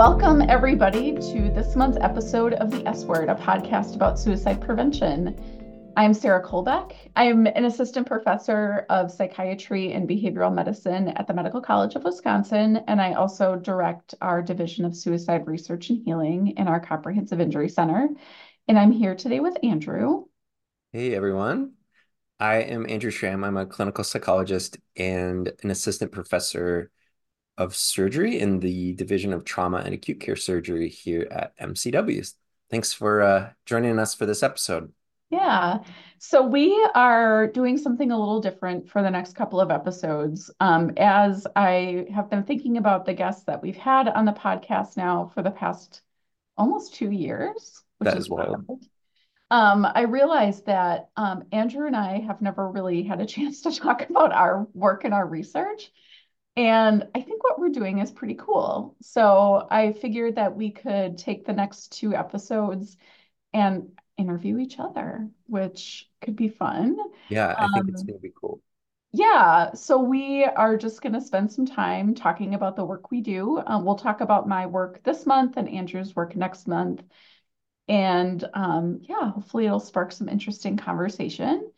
Welcome, everybody, to this month's episode of The S Word, a podcast about suicide prevention. I'm Sara Kohlbeck. I'm an assistant professor of psychiatry and behavioral medicine at the Medical College of Wisconsin, and I also direct our Division of Suicide Research and Healing in our Comprehensive Injury Center. And I'm here today with Andrew. Hey, everyone. I am Andrew Schramm. I'm a clinical psychologist and an assistant professor of surgery in the Division of Trauma and Acute Care Surgery here at MCW. Thanks for uh, joining us for this episode. Yeah. So we are doing something a little different for the next couple of episodes. Um, as I have been thinking about the guests that we've had on the podcast now for the past almost two years. That is wild. wild. Um, I realized that um, Andrew and I have never really had a chance to talk about our work and our research. And I think what we're doing is pretty cool. So I figured that we could take the next two episodes and interview each other, which could be fun. Yeah, I think um, it's going to be cool. Yeah, so we are just going to spend some time talking about the work we do. Um, we'll talk about my work this month and Andrew's work next month. And um, yeah, hopefully it'll spark some interesting conversation.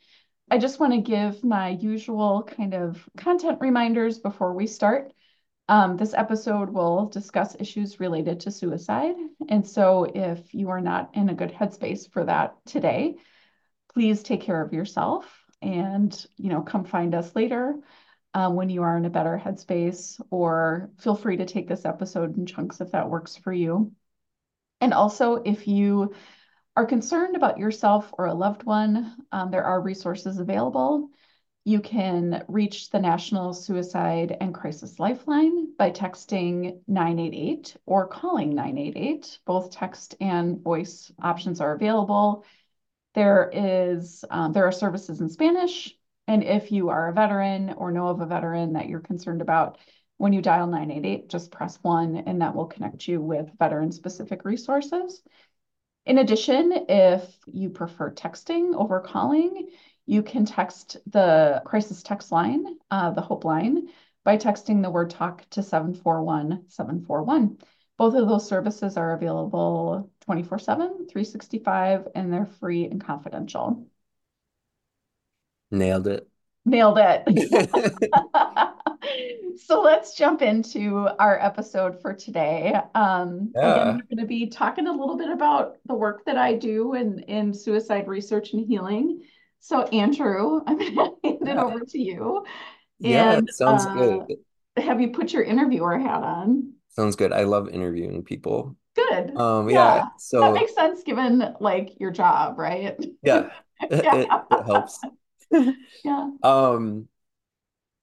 I just want to give my usual kind of content reminders before we start. Um, this episode will discuss issues related to suicide. And so if you are not in a good headspace for that today, please take care of yourself and, you know, come find us later um, when you are in a better headspace, or feel free to take this episode in chunks if that works for you. And also, if you are concerned about yourself or a loved one, um, there are resources available. You can reach the National Suicide and Crisis Lifeline by texting 988 or calling 988. Both text and voice options are available. There is um, there are services in Spanish, and if you are a veteran or know of a veteran that you're concerned about, when you dial 988, just press one, and that will connect you with veteran-specific resources. In addition, if you prefer texting over calling, you can text the crisis text line, uh, the Hope line, by texting the word talk to 741 741. Both of those services are available 24 7, 365, and they're free and confidential. Nailed it. Nailed it. so let's jump into our episode for today. Um, yeah. Again, we're going to be talking a little bit about the work that I do in, in suicide research and healing. So, Andrew, I'm going to hand yeah. it over to you. Yeah, and, sounds uh, good. Have you put your interviewer hat on? Sounds good. I love interviewing people. Good. Um, yeah. yeah. So that makes sense given like your job, right? Yeah. yeah. It, it helps. yeah. Um,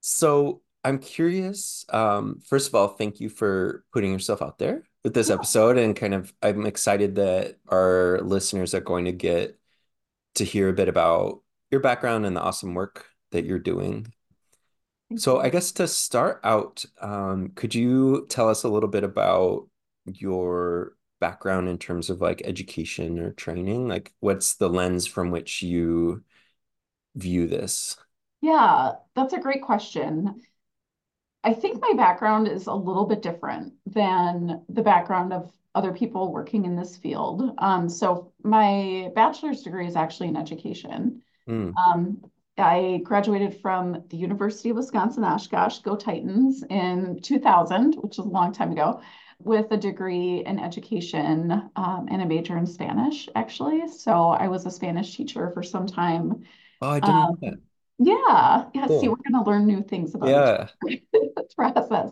so I'm curious. Um, first of all, thank you for putting yourself out there with this episode, and kind of I'm excited that our listeners are going to get to hear a bit about your background and the awesome work that you're doing. So, I guess to start out, um, could you tell us a little bit about your background in terms of like education or training? Like, what's the lens from which you view this? Yeah, that's a great question. I think my background is a little bit different than the background of other people working in this field. Um, so my bachelor's degree is actually in education. Mm. Um, I graduated from the University of Wisconsin Oshkosh, go Titans, in 2000, which is a long time ago, with a degree in education um, and a major in Spanish, actually. So I was a Spanish teacher for some time. Oh, I didn't know that. Yeah. Yeah. Cool. See, we're going to learn new things about yeah. the process.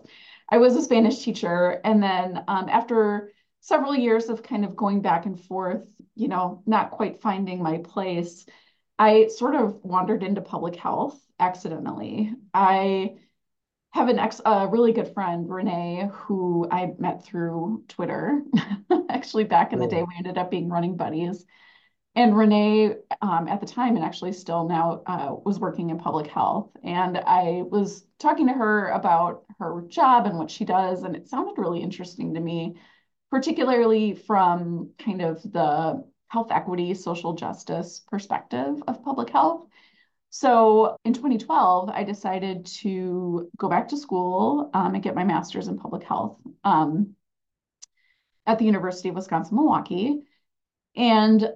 I was a Spanish teacher. And then um, after several years of kind of going back and forth, you know, not quite finding my place, I sort of wandered into public health accidentally. I have an ex, a really good friend, Renee, who I met through Twitter. Actually, back in the day, we ended up being running buddies. And Renee, um, at the time, and actually still now, uh, was working in public health. And I was talking to her about her job and what she does, and it sounded really interesting to me, particularly from kind of the health equity, social justice perspective of public health. So in 2012, I decided to go back to school um, and get my master's in public health. Um, at the University of Wisconsin-Milwaukee. And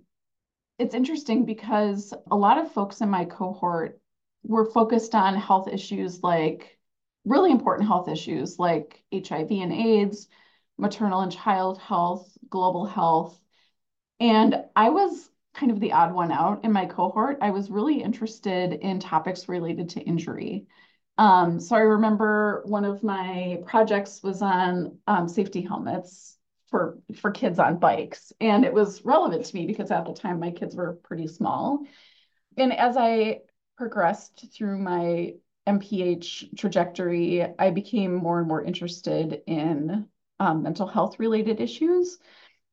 it's interesting because a lot of folks in my cohort were focused on health issues like really important health issues like HIV and AIDS, maternal and child health, global health. And I was kind of the odd one out in my cohort. I was really interested in topics related to injury. Um, so I remember one of my projects was on um, safety helmets for for kids on bikes, and it was relevant to me because at the time my kids were pretty small. And as I progressed through my MPH trajectory, I became more and more interested in um, mental health related issues.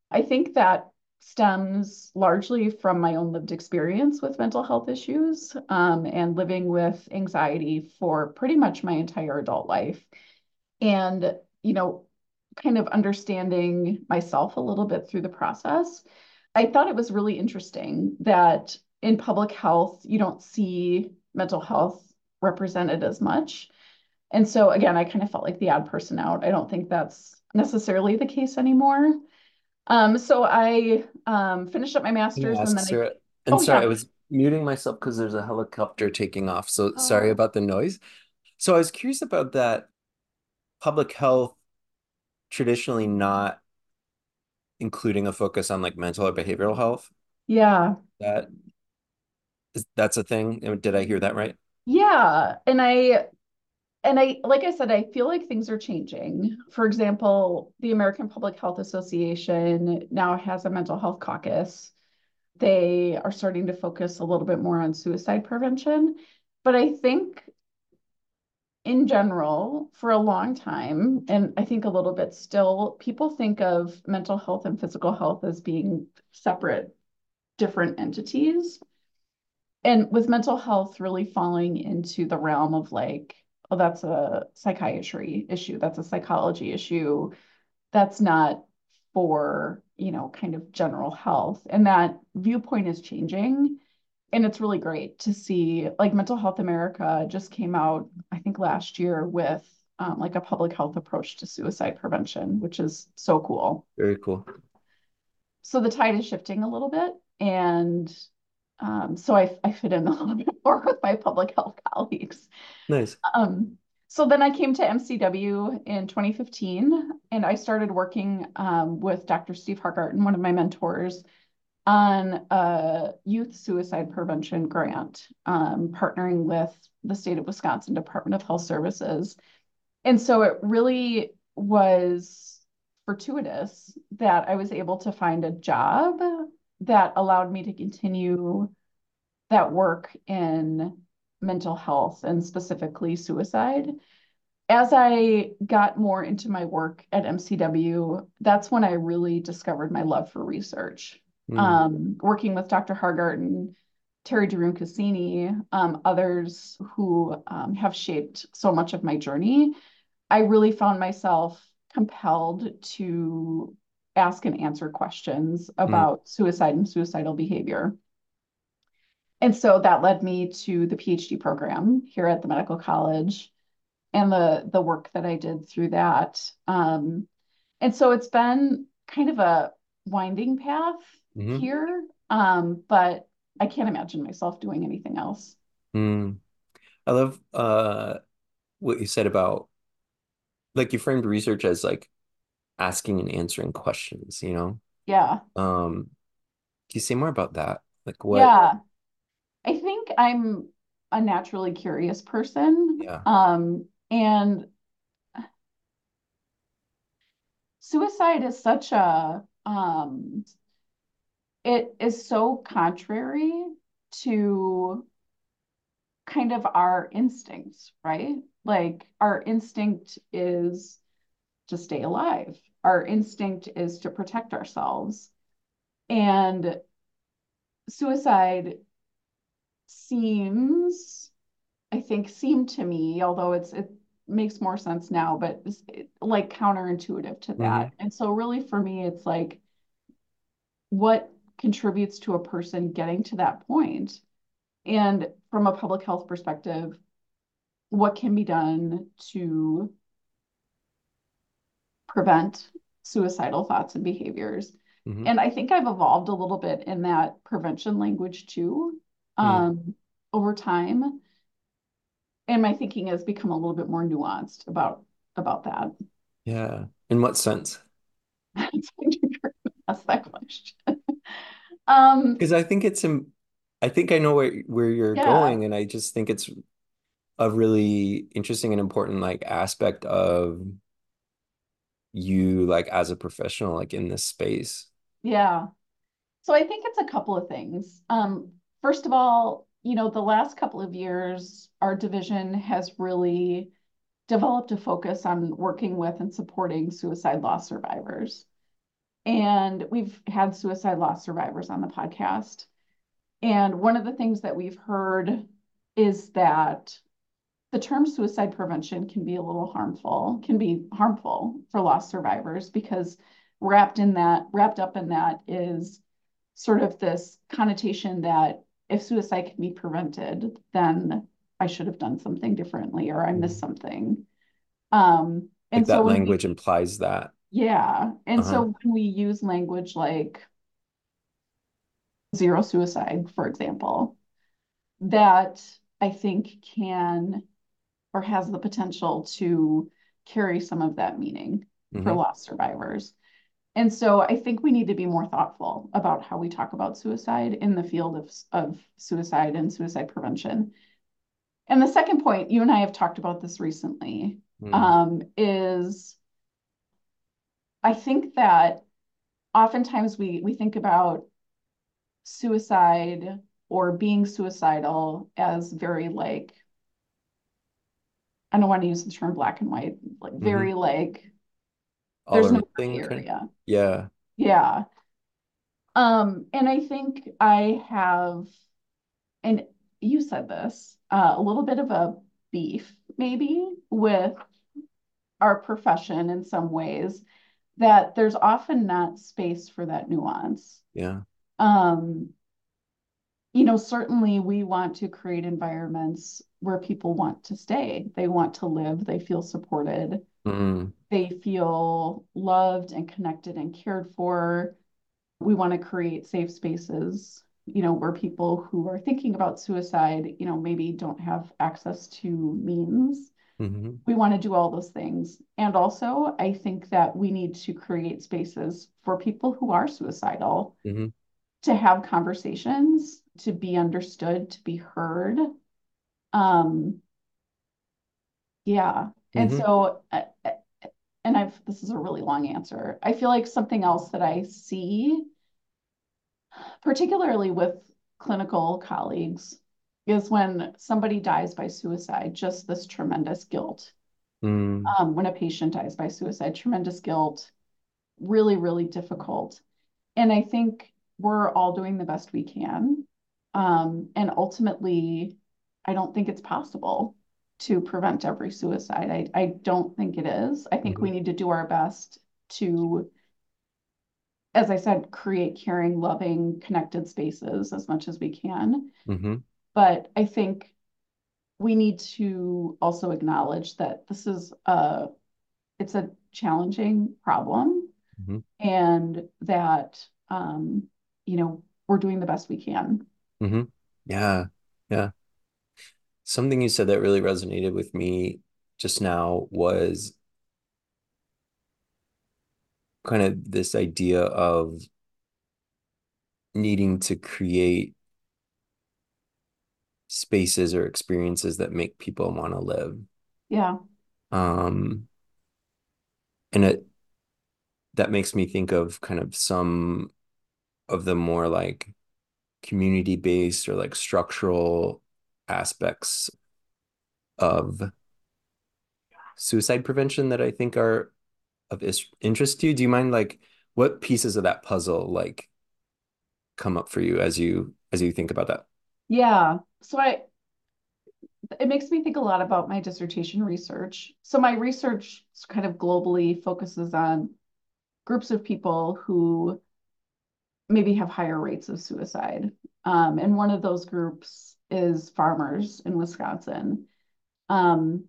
I think that stems largely from my own lived experience with mental health issues um, and living with anxiety for pretty much my entire adult life. And, you know, kind of understanding myself a little bit through the process. I thought it was really interesting that in public health, you don't see mental health represented as much. And so, again, I kind of felt like the odd person out. I don't think that's necessarily the case anymore. Um, so I um, finished up my master's and then Sara, I, and oh sorry, yeah. I was muting myself because there's a helicopter taking off. So sorry Oh, about the noise. So I was curious about that public health traditionally not including a focus on like mental or behavioral health. yeah. That is that's a thing. Did I hear that right? Yeah. And I and I like I said, I feel like things are changing. For example, the American Public Health Association now has a mental health caucus. They are starting to focus a little bit more on suicide prevention. But I think in general, for a long time, and I think a little bit still, people think of mental health and physical health as being separate, different entities. And with mental health really falling into the realm of like, oh, that's a psychiatry issue, that's a psychology issue, that's not for, you know, kind of general health. And that viewpoint is changing and it's really great to see like mental health america just came out i think last year with um, like a public health approach to suicide prevention which is so cool Very cool. so the tide is shifting a little bit and um, so I, I fit in a little bit more with my public health colleagues Nice. um, so then i came to mcw in 2015 and i started working um, with dr steve hargarten one of my mentors on a youth suicide prevention grant, um, partnering with the state of Wisconsin Department of Health Services. And so it really was fortuitous that I was able to find a job that allowed me to continue that work in mental health and specifically suicide. As I got more into my work at MCW, that's when I really discovered my love for research Mm, um, working with Dr. Hargarten, Terri deRoon-Cassini, um, others who um, have shaped so much of my journey, I really found myself compelled to ask and answer questions mm, about suicide and suicidal behavior. And so that led me to the PhD program here at the medical college and the the work that I did through that. Um, and so it's been kind of a winding path hmm here, um, but I can't imagine myself doing anything else. mm. I love uh what you said about like you framed research as like asking and answering questions, you know? Yeah. Um, can you say more about that? Like what? Yeah. I think I'm a naturally curious person. Yeah. Um, and suicide is such a, um, it is so contrary to kind of our instincts, right? Like our instinct is to stay alive. Our instinct is to protect ourselves. And suicide seems, I think, seemed to me, although it's it makes more sense now, but it's like counterintuitive to that. Mm-hmm. And so really for me, it's like what contributes to a person getting to that point? And from a public health perspective, what can be done to prevent suicidal thoughts and behaviors. hmm And I think I've evolved a little bit in that prevention language too, Mm. um, over time. And my thinking has become a little bit more nuanced about about that. Yeah. In what sense? Ask that question. Um, Because I think it's I think I know where where you're yeah, going, and I just think it's a really interesting and important like aspect of you like as a professional like in this space. yeah. So I think it's a couple of things. Um, first of all, you know, the last couple of years, our division has really developed a focus on working with and supporting suicide loss survivors. And we've had suicide loss survivors on the podcast. And one of the things that we've heard is that the term suicide prevention can be a little harmful, can be harmful for loss survivors because wrapped in that, wrapped up in that is sort of this connotation that if suicide can be prevented, then I should have done something differently or I missed Mhm. something. Um, Like and so that we, language implies that. Yeah, and Uh-huh. so when we use language like zero suicide, for example, that I think can or has the potential to carry some of that meaning for hmm loss survivors. And so I think we need to be more thoughtful about how we talk about suicide in the field of, of suicide and suicide prevention. And the second point, you and I have talked about this recently, Mm. um, is I think that oftentimes we we think about suicide or being suicidal as very like I don't want to use the term black and white, like hmm very like All there's no gray kind area. Yeah. Yeah. Um, and I think I have, and you said this, uh, a little bit of a beef maybe with our profession in some ways, that there's often not space for that nuance. Yeah. Um, you know, certainly we want to create environments where people want to stay. They want to live, they feel supported, Mm. they feel loved and connected and cared for. We want to create safe spaces, you know, where people who are thinking about suicide, you know, maybe don't have access to means. Hmm We want to do all those things. And also, I think that we need to create spaces for people who are suicidal hmm to have conversations, to be understood, to be heard. Um, yeah. And hmm so, uh, uh, and I've, this is a really long answer. I feel like something else that I see, particularly with clinical colleagues, is when somebody dies by suicide, just this tremendous guilt. Mm. Um, when a patient dies by suicide, tremendous guilt, really, really difficult. And I think we're all doing the best we can. Um, and ultimately, I don't think it's possible to prevent every suicide. I, I don't think it is. I think we hmm need to do our best to, as I said, create caring, loving, connected spaces as much as we can. hmm But I think we need to also acknowledge that this is a it's a challenging problem hmm and that um, you know, we're doing the best we can. mm-hmm. Yeah. Yeah. Something you said that really resonated with me just now was kind of this idea of needing to create spaces or experiences that make people want to live. Yeah. Um, and it that makes me think of kind of some of the more like community-based or like structural aspects of suicide prevention that I think are of interest to you. Do you mind like what pieces of that puzzle like come up for you as you as you think about that? Yeah. So I it makes me think a lot about my dissertation research. So my research kind of globally focuses on groups of people who maybe have higher rates of suicide. Um, and one of those groups is farmers in Wisconsin. Um,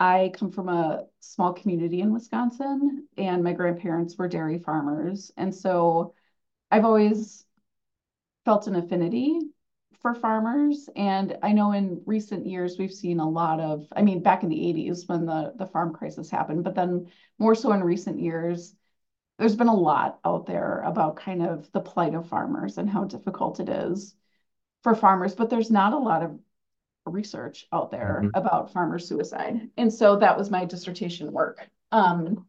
I come from a small community in Wisconsin, and my grandparents were dairy farmers. And so I've always felt an affinity for farmers. And I know in recent years we've seen a lot of, I mean, back in the 80s when the, the farm crisis happened, but then more so in recent years, there's been a lot out there about kind of the plight of farmers and how difficult it is for farmers, but there's not a lot of research out there Mhm. about farmer suicide. And so that was my dissertation work. Um,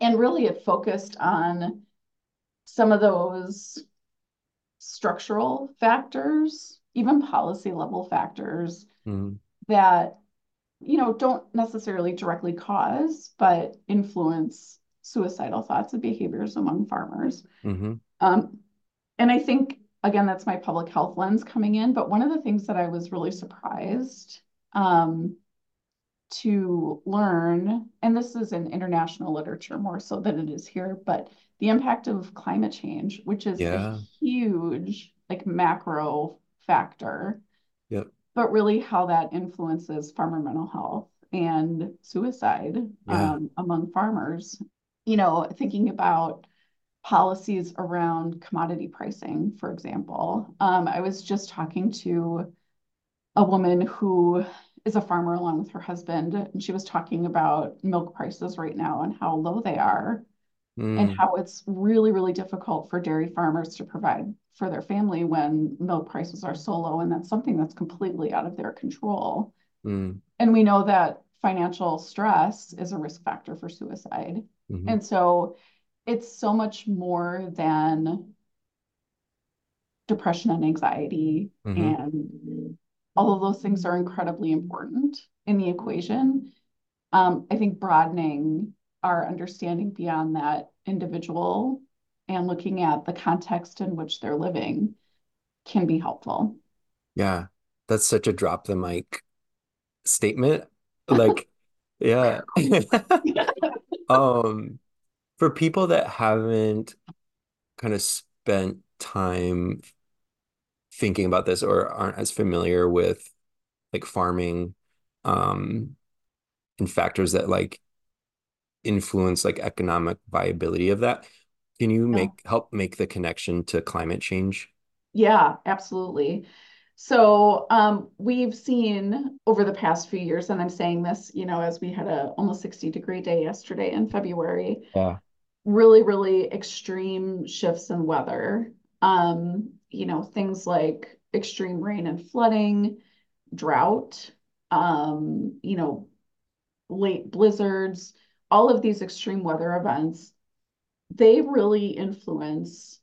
and really it focused on some of those structural factors, even policy level factors Mm, that, you know, don't necessarily directly cause, but influence suicidal thoughts and behaviors among farmers. mhm. Um, and I think, again, that's my public health lens coming in. But one of the things that I was really surprised um, to learn, and this is in international literature more so than it is here, but the impact of climate change, which is a huge, like macro factor, Yep. but really how that influences farmer mental health and suicide Yeah. um, among farmers. You know, thinking about policies around commodity pricing, for example. Um, I was just talking to a woman who is a farmer along with her husband, and she was talking about milk prices right now and how low they are, and Mm, how it's really, really difficult for dairy farmers to provide for their family when milk prices are so low, and that's something that's completely out of their control. mm, And we know that financial stress is a risk factor for suicide. mhm, And so it's so much more than depression and anxiety. mhm. And all of those things are incredibly important in the equation. Um, I think broadening our understanding beyond that individual and looking at the context in which they're living can be helpful. Yeah. That's such a drop the mic statement. Like, yeah. Um, for people that haven't kind of spent time thinking about this or aren't as familiar with like farming, um, and factors that like influence like economic viability of that, can you Yeah. make help make the connection to climate change? Yeah, absolutely. So um, we've seen over the past few years, and I'm saying this, you know, as we had a almost 60 degree day yesterday in February, Yeah. really, really extreme shifts in weather. Um, you know, things like extreme rain and flooding, drought, um, you know, late blizzards, all of these extreme weather events, they really influence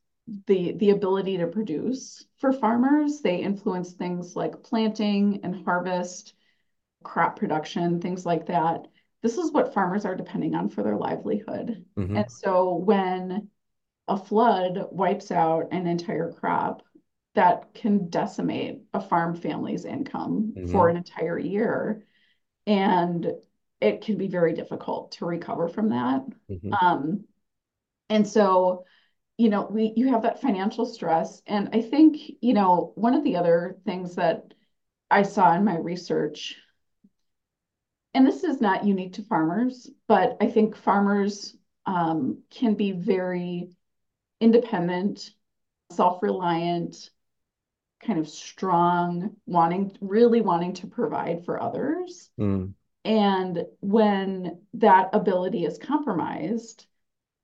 the the ability to produce for farmers. They influence things like planting and harvest, crop production, things like that. This is what farmers are depending on for their livelihood. hmm And so when a flood wipes out an entire crop, that can decimate a farm family's income for hmm an entire year. And it can be very difficult to recover from that. hmm Um, and so, you know, we you have that financial stress. And I think, you know, one of the other things that I saw in my research, and this is not unique to farmers, but I think farmers um, can be very independent, self-reliant, kind of strong, wanting, really wanting to provide for others. Mm, And when that ability is compromised,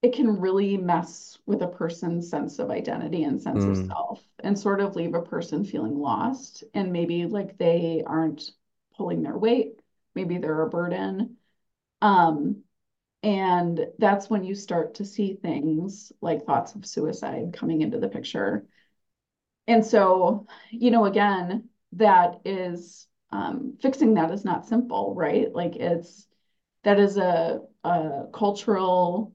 it can really mess with a person's sense of identity and sense of mm, self and sort of leave a person feeling lost and maybe like they aren't pulling their weight, maybe they're a burden. Um, and that's when you start to see things like thoughts of suicide coming into the picture. And so, you know, again, that is um, fixing that is not simple, right? Like it's that is a, a cultural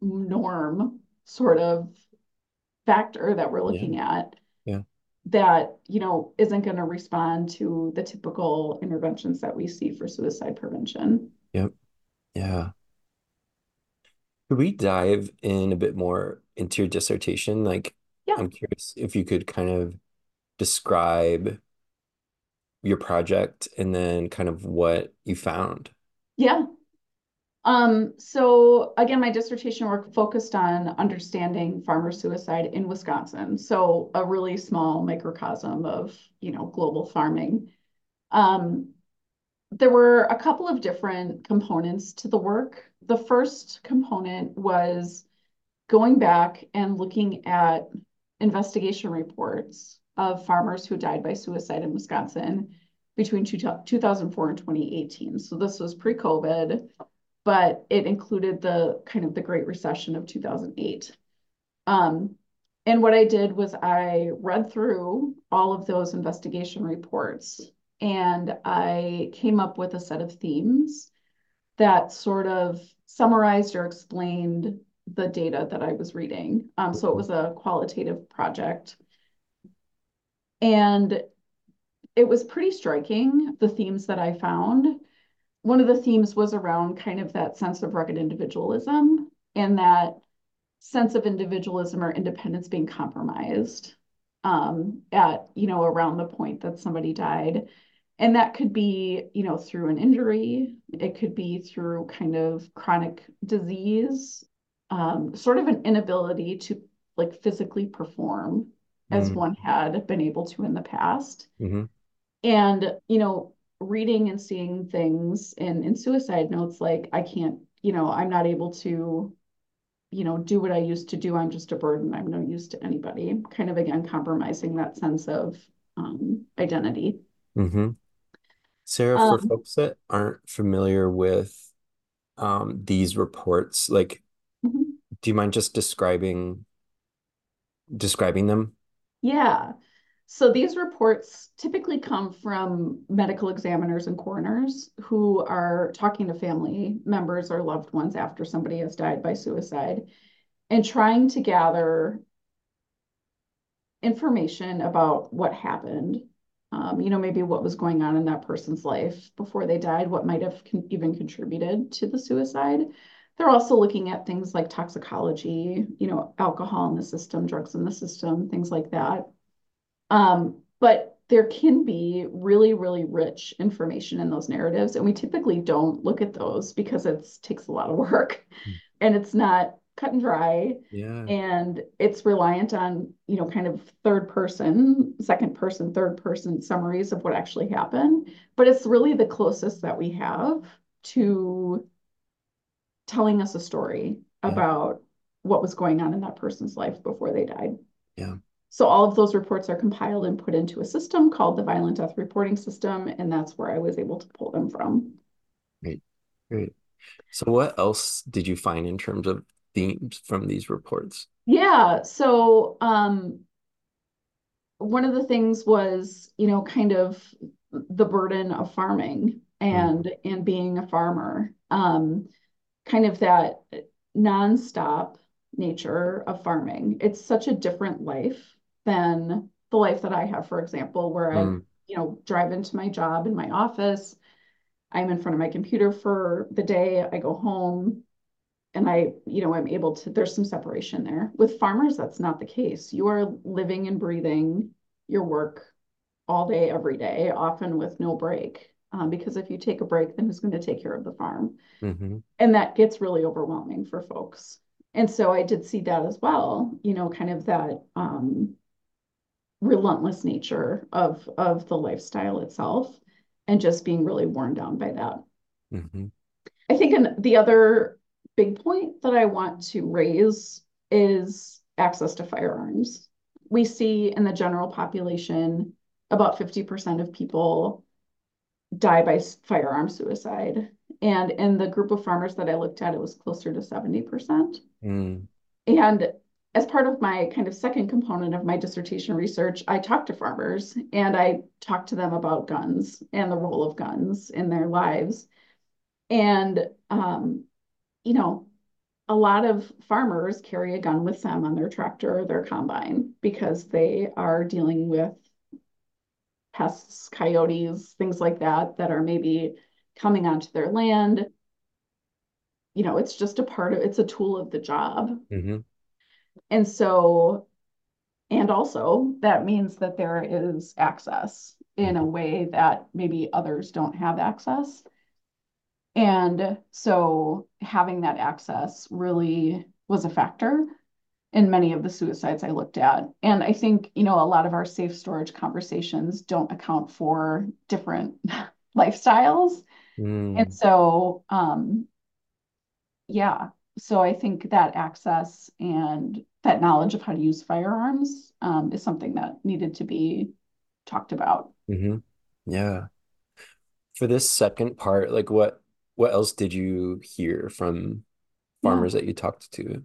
norm sort of factor that we're yeah. looking at Yeah. that, you know, isn't going to respond to the typical interventions that we see for suicide prevention. Yep. Yeah. Could we dive in a bit more into your dissertation? Like, Yeah. I'm curious if you could kind of describe your project and then kind of what you found. Yeah. Um, so again, my dissertation work focused on understanding farmer suicide in Wisconsin. So a really small microcosm of, you know, global farming. Um, there were a couple of different components to the work. The first component was going back and looking at investigation reports of farmers who died by suicide in Wisconsin between two, 2004 and 2018. So this was pre-COVID, but it included the kind of the Great Recession of 2008. Um, and what I did was I read through all of those investigation reports and I came up with a set of themes that sort of summarized or explained the data that I was reading. Um, so it was a qualitative project. And it was pretty striking, the themes that I found. One of the themes was around kind of that sense of rugged individualism and that sense of individualism or independence being compromised um, at, you know, around the point that somebody died. And that could be, you know, through an injury, it could be through kind of chronic disease, um, sort of an inability to like physically perform as Mm. one had been able to in the past. hmm And, you know, reading and seeing things in, in suicide notes like, I can't, you know, I'm not able to, you know, do what I used to do. I'm just a burden. I'm no use to anybody. Kind of again, compromising that sense of um, identity. hmm Sara, for Um, folks that aren't familiar with um, these reports, like, mhm. do you mind just describing describing them? Yeah. So these reports typically come from medical examiners and coroners who are talking to family members or loved ones after somebody has died by suicide and trying to gather information about what happened. Um, you know, maybe what was going on in that person's life before they died, what might have con even contributed to the suicide. They're also looking at things like toxicology, you know, alcohol in the system, drugs in the system, things like that. Um, but there can be really, really rich information in those narratives, and we typically don't look at those because it takes a lot of work and it's not cut and dry Yeah. and it's reliant on, you know, kind of third person, second person, third person summaries of what actually happened. But it's really the closest that we have to telling us a story Yeah. about what was going on in that person's life before they died. Yeah. So all of those reports are compiled and put into a system called the Violent Death Reporting System, and that's where I was able to pull them from. Great. Great. So what else did you find in terms of themes from these reports? Yeah, so um, one of the things was, you know, kind of the burden of farming and and being a farmer. Um, kind of that nonstop nature of farming. It's such a different life than the life that I have, for example, where I, Mm. you know, drive into my job in my office. I'm in front of my computer for the day. I go home and I, you know, I'm able to, there's some separation there. With farmers, that's not the case. You are living and breathing your work all day, every day, often with no break. Um, because if you take a break, then who's going to take care of the farm? hmm And that gets really overwhelming for folks. And so I did see that as well, you know, kind of that um, relentless nature of of the lifestyle itself and just being really worn down by that. hmm I think an, the other big point that I want to raise is access to firearms. We see in the general population about 50% of people die by firearm suicide. And in the group of farmers that I looked at, it was closer to 70%. Mm. And as part of my kind of second component of my dissertation research, I talked to farmers and I talked to them about guns and the role of guns in their lives. And, um, you know, a lot of farmers carry a gun with them on their tractor or their combine because they are dealing with pests, coyotes, things like that, that are maybe coming onto their land. You know, it's just a part of it's a tool of the job. hmm And so, and also that means that there is access in a hmm way that maybe others don't have access. And so having that access really was a factor in many of the suicides I looked at. And I think, you know, a lot of our safe storage conversations don't account for different lifestyles. Mm, And so, um, yeah, so I think that access and that knowledge of how to use firearms um, is something that needed to be talked about. hmm Yeah. For this second part, like what what else did you hear from Yeah. farmers that you talked to?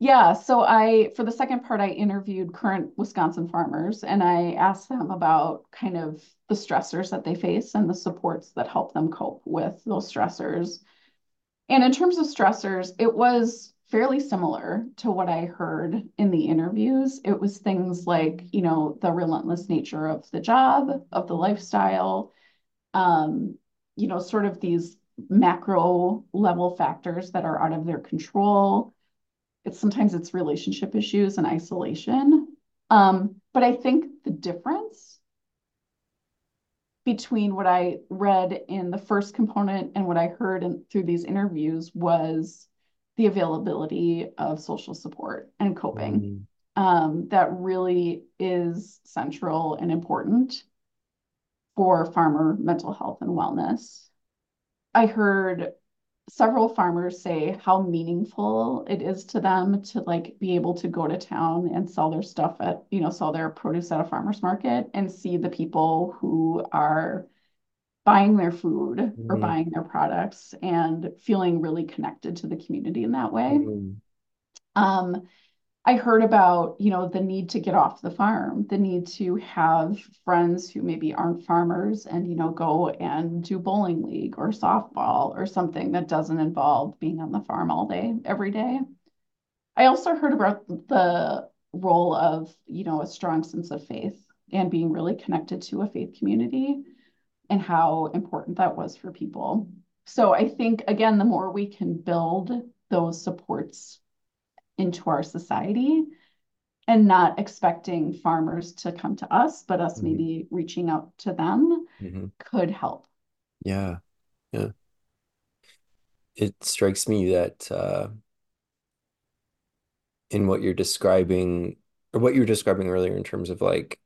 Yeah, so I, for the second part, I interviewed current Wisconsin farmers and I asked them about kind of the stressors that they face and the supports that help them cope with those stressors. And in terms of stressors, it was fairly similar to what I heard in the interviews. It was things like, you know, the relentless nature of the job, of the lifestyle, um, you know, sort of these macro level factors that are out of their control it's sometimes it's relationship issues and isolation. Um, but I think the difference between what I read in the first component and what I heard in, through these interviews was the availability of social support and coping. Mm, Um, that really is central and important for farmer mental health and wellness. I heard several farmers say how meaningful it is to them to like be able to go to town and sell their stuff at, you know, sell their produce at a farmer's market and see the people who are buying their food or mm, buying their products and feeling really connected to the community in that way. mm, Um, I heard about, you know, the need to get off the farm, the need to have friends who maybe aren't farmers and, you know, go and do bowling league or softball or something that doesn't involve being on the farm all day, every day. I also heard about the role of, you know, a strong sense of faith and being really connected to a faith community and how important that was for people. So I think, again, the more we can build those supports into our society, and not expecting farmers to come to us, but us mm, maybe reaching out to them mhm. could help. Yeah. Yeah. It strikes me that uh in what you're describing or what you were describing earlier in terms of like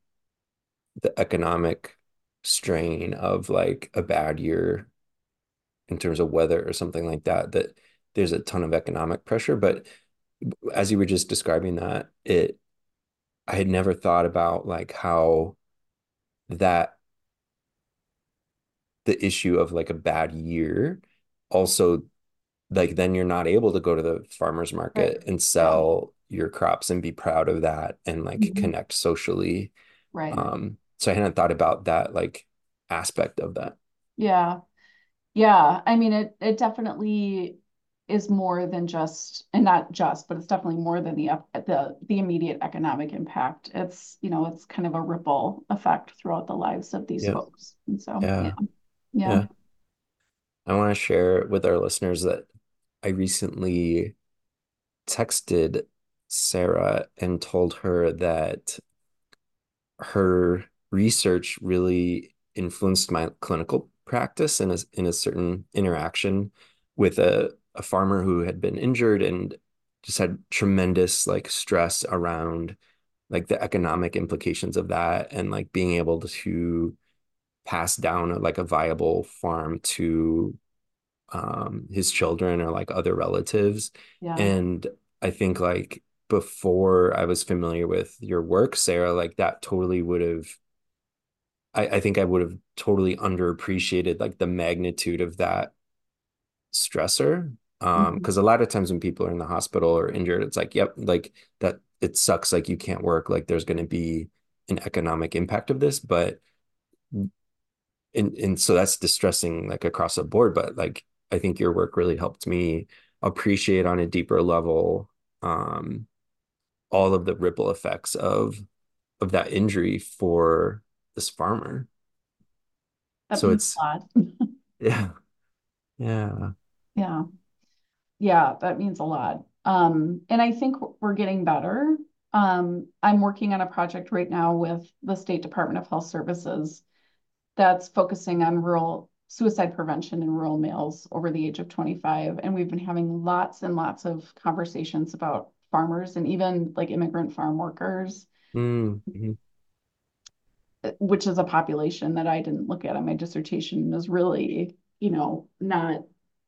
the economic strain of like a bad year in terms of weather or something like that, that there's a ton of economic pressure. But as you were just describing that, it I had never thought about like how that the issue of like a bad year also like then you're not able to go to the farmer's Right. market and Yeah. sell your crops and be proud of that and like Mhm. connect socially. Right. Um, so I hadn't thought about that like aspect of that. Yeah. Yeah. I mean, it it definitely is more than just, and not just, but it's definitely more than the the the immediate economic impact. It's, you know, it's kind of a ripple effect throughout the lives of these Yeah. folks. And so, yeah. Yeah. Yeah. Yeah. I want to share with our listeners that I recently texted Sara and told her that her research really influenced my clinical practice in a, in a certain interaction with a, a farmer who had been injured and just had tremendous like stress around like the economic implications of that and like being able to pass down like a viable farm to um his children or like other relatives Yeah. and I think like before I was familiar with your work Sara like that totally would have I, I think I would have totally underappreciated like the magnitude of that stressor um Mhm. because a lot of times when people are in the hospital or injured it's like yep like that it sucks like you can't work like there's going to be an economic impact of this but and and so that's distressing like across the board but like I think your work really helped me appreciate on a deeper level um all of the ripple effects of of that injury for this farmer That so it's yeah yeah Yeah. Yeah, that means a lot. Um, and I think we're getting better. Um, I'm working on a project right now with the State Department of Health Services that's focusing on rural suicide prevention in rural males over the age of 25. And we've been having lots and lots of conversations about farmers and even like immigrant farm workers, Mm-hmm. which is a population that I didn't look at in my dissertation, is really, you know, not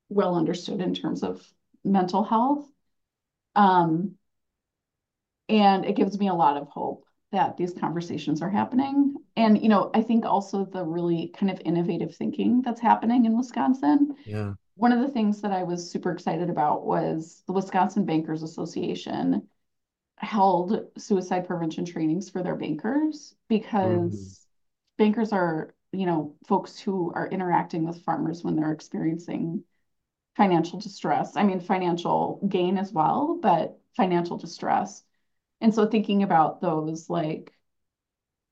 well understood in terms of mental health. Um, and it gives me a lot of hope that these conversations are happening. And, you know, I think also the really kind of innovative thinking that's happening in Wisconsin. Yeah. One of the things that I was super excited about was the Wisconsin Bankers Association held suicide prevention trainings for their bankers because Mm, bankers are, you know, folks who are interacting with farmers when they're experiencing financial distress. I mean, financial gain as well, but financial distress. And so thinking about those like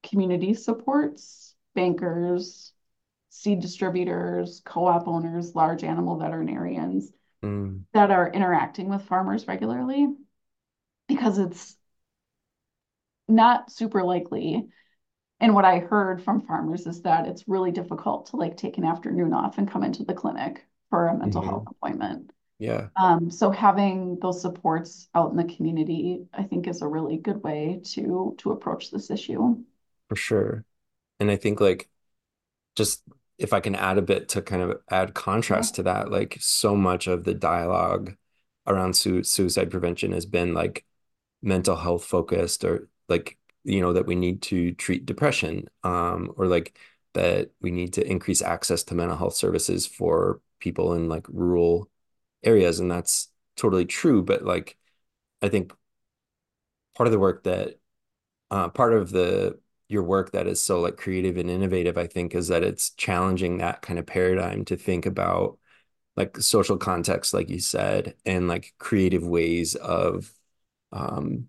community supports, bankers, seed distributors, co-op owners, large animal veterinarians mm, that are interacting with farmers regularly because it's not super likely. And what I heard from farmers is that it's really difficult to like take an afternoon off and come into the clinic for a mental health mhm. appointment. Yeah, Um, so having those supports out in the community, I think is a really good way to to approach this issue. for sure. And I think like just if I can add a bit to kind of add Yeah, contrast to that, like so much of the dialogue around su suicide prevention has been like mental health focused or like, you know, that we need to treat depression, um, or like that we need to increase access to mental health services for people in like rural areas. And that's totally true. But like, I think part of the work that uh, part of the your work that is so like creative and innovative, I think, is that it's challenging that kind of paradigm to think about like social context, like you said, and like creative ways of um,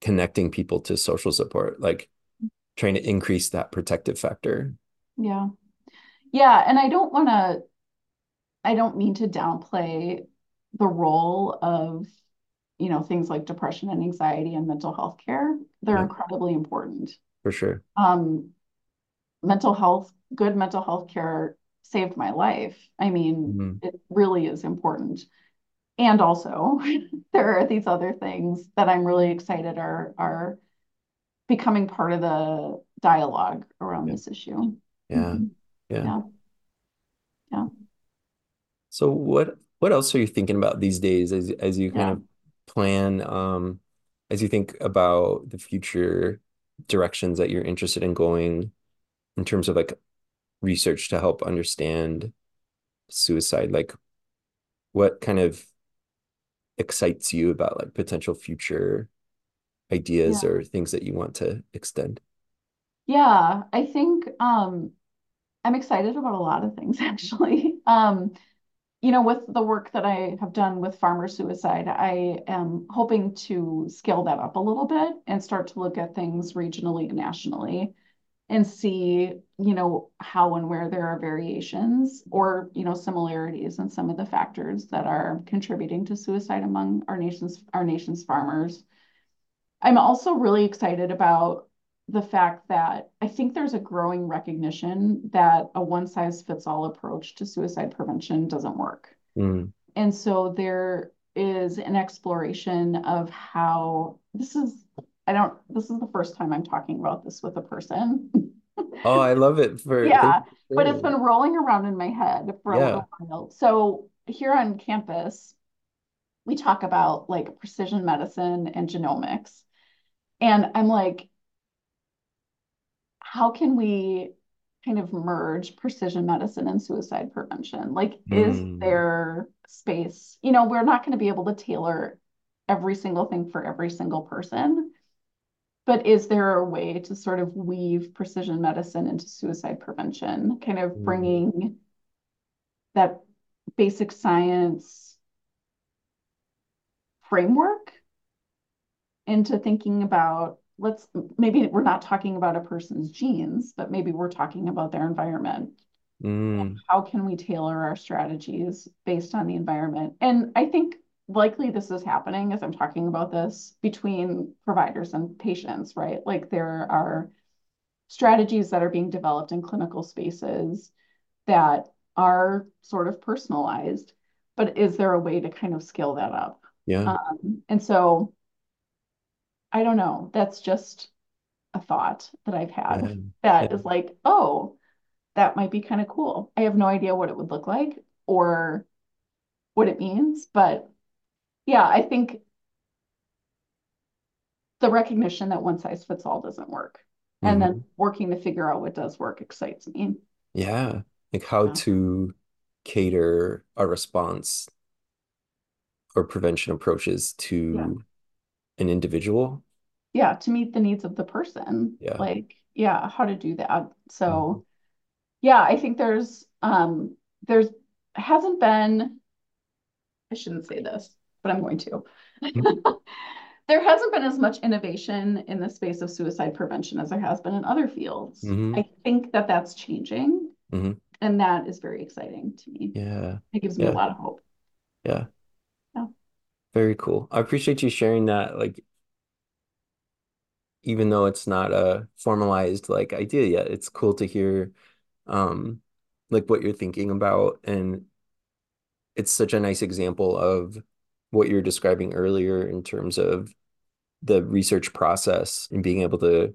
connecting people to social support, like trying to increase that protective factor. yeah, yeah. And I don't want to, I don't mean to downplay the role of, you know, things like depression and anxiety and mental health care. They're Yeah, incredibly important. for sure. Um, mental health, good mental health care saved my life. I mean, Mhm. it really is important. And also, there are these other things that I'm really excited are are becoming part of the dialogue around Yeah, this issue. yeah, Mhm. yeah. Yeah, yeah, So what what else are you thinking about these days as as you kind yeah, of plan um as you think about the future directions that you're interested in going in terms of like research to help understand suicide? Like what kind of excites you about like potential future ideas yeah. or things that you want to extend? Yeah, I think um I'm excited about a lot of things actually. Um, you know, with the work that I have done with farmer suicide, I am hoping to scale that up a little bit and start to look at things regionally and nationally. and see, you know, how and where there are variations or, you know, similarities in some of the factors that are contributing to suicide among our nation's our nation's farmers. I'm also really excited about the fact that I think there's a growing recognition that a one size fits all approach to suicide prevention doesn't work. Mm. And so there is an exploration of how this is, I don't, this is the first time I'm talking about this with a person. Oh, I love it for Yeah, but it's been rolling around in my head for a Yeah. little while. So here on campus, we talk about like precision medicine and genomics. And I'm like, how can we kind of merge precision medicine and suicide prevention? Like, is Mm. there space? You know, we're not going to be able to tailor every single thing for every single person, but is there a way to sort of weave precision medicine into suicide prevention, kind of Mm. bringing that basic science framework into thinking about let's maybe we're not talking about a person's genes, but maybe we're talking about their environment. Mm. How can we tailor our strategies based on the environment? And I think likely this is happening as I'm talking about this between providers and patients, right? Like there are strategies that are being developed in clinical spaces that are sort of personalized, but is there a way to kind of scale that up? Yeah. Um, and so I don't know. That's just a thought that I've Yeah. had that Yeah. is like, oh, that might be kind of cool. I have no idea what it would look like or what it means, but yeah, I think the recognition that one size fits all doesn't work. And hmm then working to figure out what does work excites me. Yeah. Like how Yeah. to cater a response or prevention approaches Yeah. to an individual. Yeah, to meet the needs of the person. Yeah. Like, yeah, how to do that. So, yeah, I think there's um there's hasn't been I shouldn't say this, but I'm going to. There hasn't been as much innovation in the space of suicide prevention as there has been in other fields. hmm I think that that's changing, hmm and that is very exciting to me. Yeah. It gives me a lot of hope. Yeah. Yeah. Very cool. I appreciate you sharing that. Like, even though it's not a formalized like idea yet, it's cool to hear um like what you're thinking about. And it's such a nice example of what you're describing earlier in terms of the research process and being able to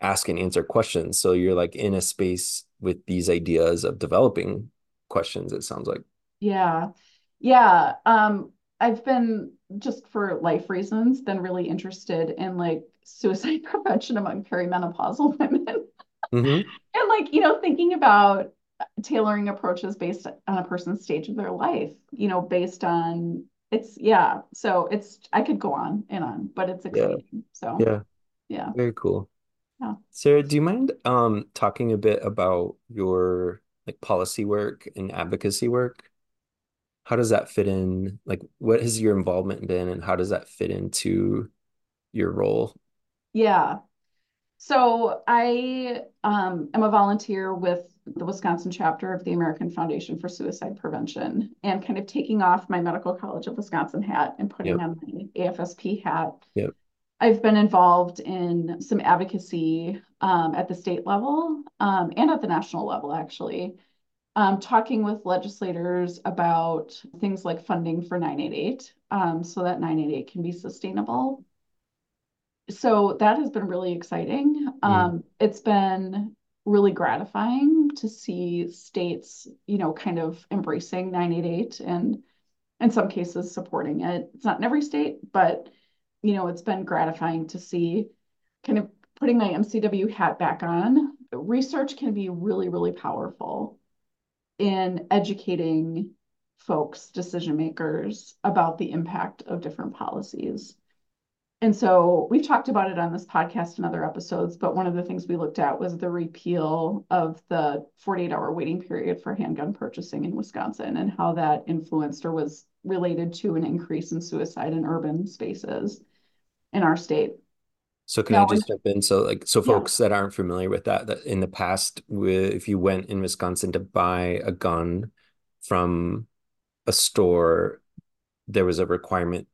ask and answer questions. So you're like in a space with these ideas of developing questions, it sounds like. Yeah. Yeah. Um, I've been just for life reasons, been really interested in like suicide prevention among perimenopausal women. hmm And like, you know, thinking about tailoring approaches based on a person's stage of their life, you know, based on it's yeah. So it's I could go on and on, but it's Yeah. exciting. So Yeah. yeah. Very cool. Yeah. Sara, do you mind um talking a bit about your like policy work and advocacy work? How does that fit in? Like, what has your involvement been, and how does that fit into your role? Yeah. So I um, am a volunteer with the Wisconsin chapter of the American Foundation for Suicide Prevention and kind of taking off my Medical College of Wisconsin hat and putting Yep. on my AFSP hat. Yep. I've been involved in some advocacy um, at the state level um, and at the national level, actually, um, talking with legislators about things like funding for 988 um, so that 988 can be sustainable so that has been really exciting. Mm, Um, it's been really gratifying to see states, you know, kind of embracing 988 and in some cases supporting it. It's not in every state, but you know, it's been gratifying to see kind of putting my MCW hat back on. Research can be really, really powerful in educating folks, decision makers, about the impact of different policies. And so we've talked about it on this podcast and other episodes, but one of the things we looked at was the repeal of the 48 hour waiting period for handgun purchasing in Wisconsin and how that influenced or was related to an increase in suicide in urban spaces in our state. So can I just jump in? So like so yeah, folks that aren't familiar with that, that in the past, if you went in Wisconsin to buy a gun from a store, there was a requirement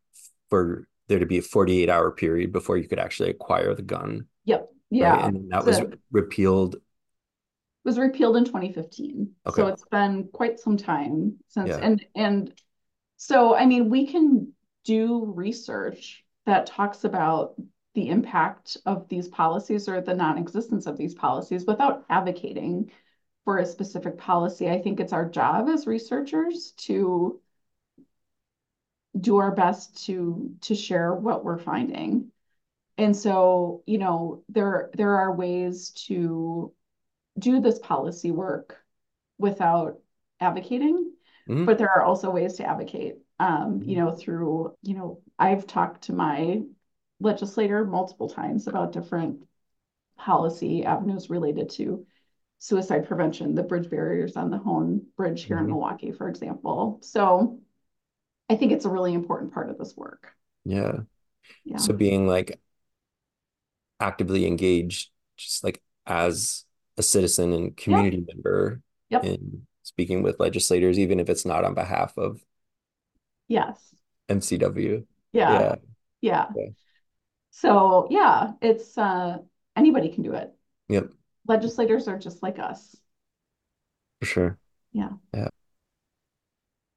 for there to be a 48 hour period before you could actually acquire the gun, yep, right? yeah. And that So was it repealed. was repealed in 2015. Okay. So it's been quite some time since Yeah. and and so I mean we can do research that talks about the impact of these policies or the non-existence of these policies without advocating for a specific policy. I think it's our job as researchers to do our best to to share what we're finding. And so, you know, there there are ways to do this policy work without advocating, Mhm. but there are also ways to advocate. Um, you know, through, you know, I've talked to my legislator multiple times about different policy avenues related to suicide prevention, the bridge barriers on the Hoan Bridge here in Mhm. Milwaukee, for example. So I think it's a really important part of this work. Yeah. Yeah. So being like actively engaged, just like as a citizen and community member Yep. in speaking with legislators, even if it's not on behalf of Yes. MCW. Yeah. Yeah. Yeah. Yeah. So yeah, it's uh anybody can do it. Yep. Legislators are just like us. For sure. Yeah. Yeah.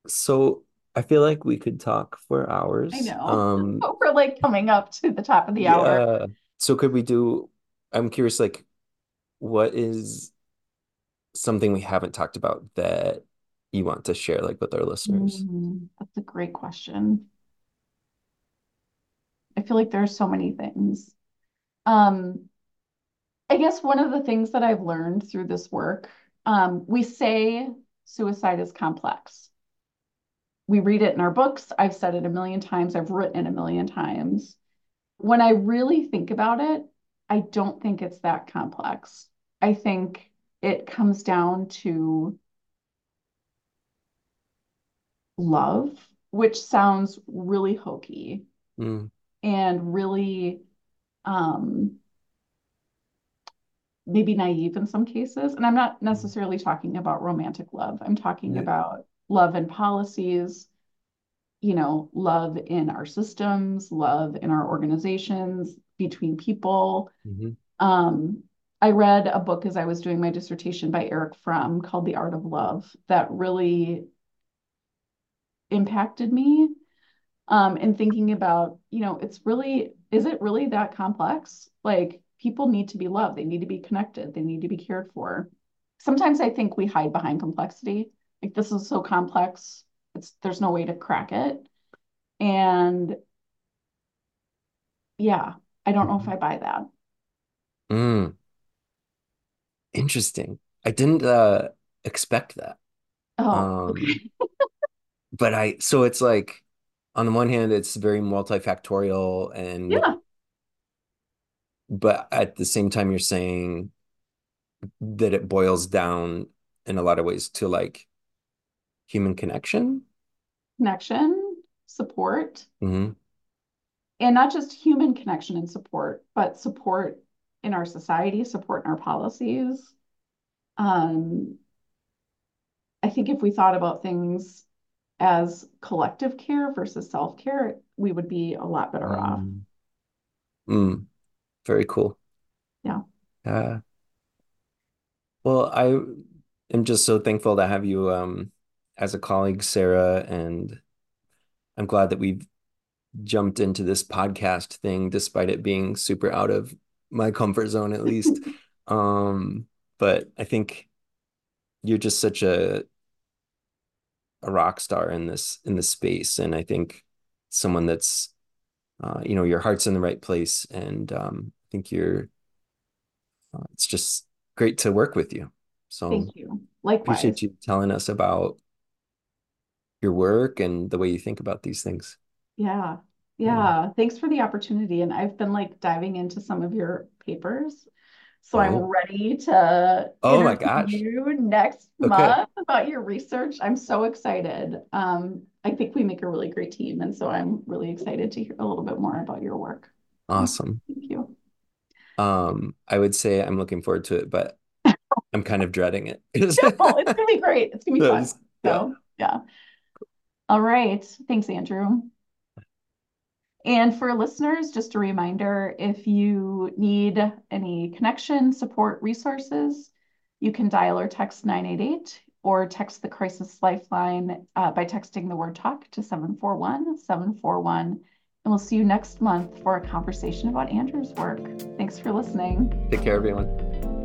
So I feel like we could talk for hours. I know. Um, We're like coming up to the top of the hour. yeah. So could we do, I'm curious, like, what is something we haven't talked about that you want to share, like, with our listeners? Mm, that's a great question. I feel like there are so many things. Um, I guess one of the things that I've learned through this work, um, we say suicide is complex. We read it in our books. I've said it a million times. I've written it a million times. When I really think about it, I don't think it's that complex. I think it comes down to love, which sounds really hokey Mm, and really um, maybe naive in some cases. And I'm not necessarily talking about romantic love. I'm talking yeah. about love and policies, you know, love in our systems, love in our organizations, between people. Mhm. Um, I read a book as I was doing my dissertation by Erich Fromm called The Art of Love that really impacted me um, and thinking about, you know, it's really, is it really that complex? Like people need to be loved, they need to be connected, they need to be cared for. Sometimes I think we hide behind complexity. Like this is so complex, it's there's no way to crack it. And yeah, I don't know if. I buy that. Mm, interesting. I didn't uh expect that. Oh, Um, but I, so it's like, on the one hand, it's very multifactorial and, yeah, but at the same time, you're saying that it boils down in a lot of ways to like human connection. connection, support, hmm and not just human connection and support, but support in our society, support in our policies. Um, I think if we thought about things as collective care versus self-care, we would be a lot better off. Mm. Mm, very cool. Yeah. Uh, well, I am just so thankful to have you um, as a colleague, Sara, and I'm glad that we've jumped into this podcast thing despite it being super out of my comfort zone at least. Um, but I think you're just such a a rock star in this in this space, and I think someone that's uh, you know your heart's in the right place, and um, I think you're uh, it's just great to work with you. So Thank you. Like appreciate you telling us about your work and the way you think about these things. Yeah. Yeah. Yeah. Thanks for the opportunity. And I've been like diving into some of your papers. So I'm Oh, ready to oh my gosh. you next Okay. month about your research. I'm so excited. Um, I think we make a really great team. And so I'm really excited to hear a little bit more about your work. Awesome. thank you. Um, I would say I'm looking forward to it, but I'm kind of dreading it. Well, it's gonna be great. It's gonna be fun. just- yeah. So yeah. All right. Thanks, Andrew. And for listeners, just a reminder, if you need any connection, support, resources, you can dial or text 988 or text the crisis lifeline uh, by texting the word talk to 741 741. And we'll see you next month for a conversation about Andrew's work. Thanks for listening. Take care, everyone.